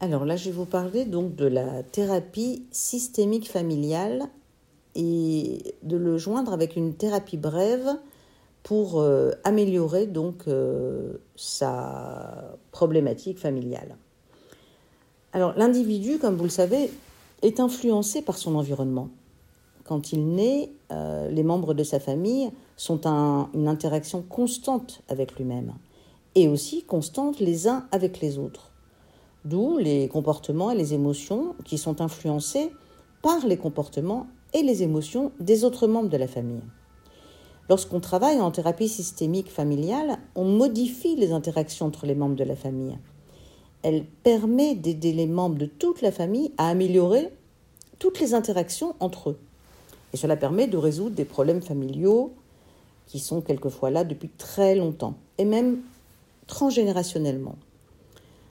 Alors là, je vais vous parler donc de la thérapie systémique familiale et de le joindre avec une thérapie brève pour euh, améliorer donc euh, sa problématique familiale. Alors l'individu, comme vous le savez, est influencé par son environnement. Quand il naît, euh, les membres de sa famille sont en une interaction constante avec lui-même et aussi constante les uns avec les autres. D'où les comportements et les émotions qui sont influencés par les comportements et les émotions des autres membres de la famille. Lorsqu'on travaille en thérapie systémique familiale, on modifie les interactions entre les membres de la famille. Elle permet d'aider les membres de toute la famille à améliorer toutes les interactions entre eux. Et cela permet de résoudre des problèmes familiaux qui sont quelquefois là depuis très longtemps, et même transgénérationnellement.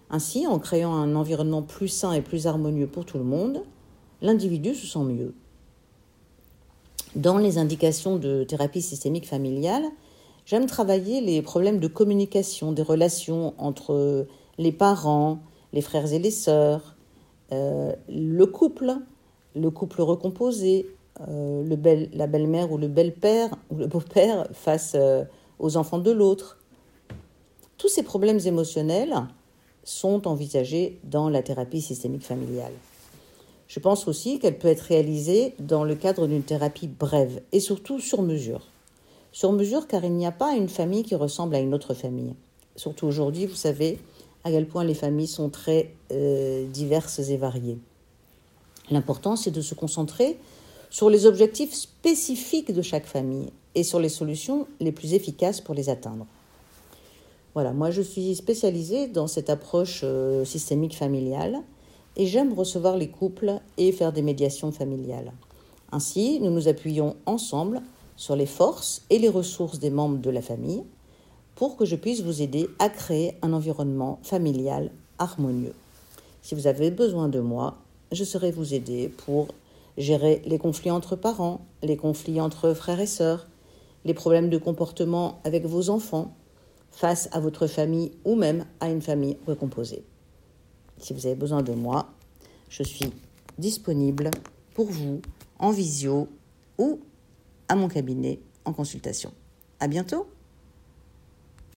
Ainsi, en créant un environnement plus sain et plus harmonieux pour tout le monde, l'individu se sent mieux. Dans les indications de thérapie systémique familiale, j'aime travailler les problèmes de communication, des relations entre les parents, les frères et les sœurs, euh, le couple, le couple recomposé, euh, la belle-mère ou le bel-père ou le beau-père face euh, aux enfants de l'autre. Tous ces problèmes émotionnels sont envisagées dans la thérapie systémique familiale. Je pense aussi qu'elle peut être réalisée dans le cadre d'une thérapie brève et surtout sur mesure. Sur mesure car il n'y a pas une famille qui ressemble à une autre famille. Surtout aujourd'hui, vous savez à quel point les familles sont très euh, diverses et variées. L'important, c'est de se concentrer sur les objectifs spécifiques de chaque famille et sur les solutions les plus efficaces pour les atteindre. Voilà, moi je suis spécialisée dans cette approche euh, systémique familiale et j'aime recevoir les couples et faire des médiations familiales. Ainsi, nous nous appuyons ensemble sur les forces et les ressources des membres de la famille pour que je puisse vous aider à créer un environnement familial harmonieux. Si vous avez besoin de moi, je saurai vous aider pour gérer les conflits entre parents, les conflits entre frères et sœurs, les problèmes de comportement avec vos enfants, face à votre famille ou même à une famille recomposée. Si vous avez besoin de moi, je suis disponible pour vous en visio ou à mon cabinet en consultation. À bientôt!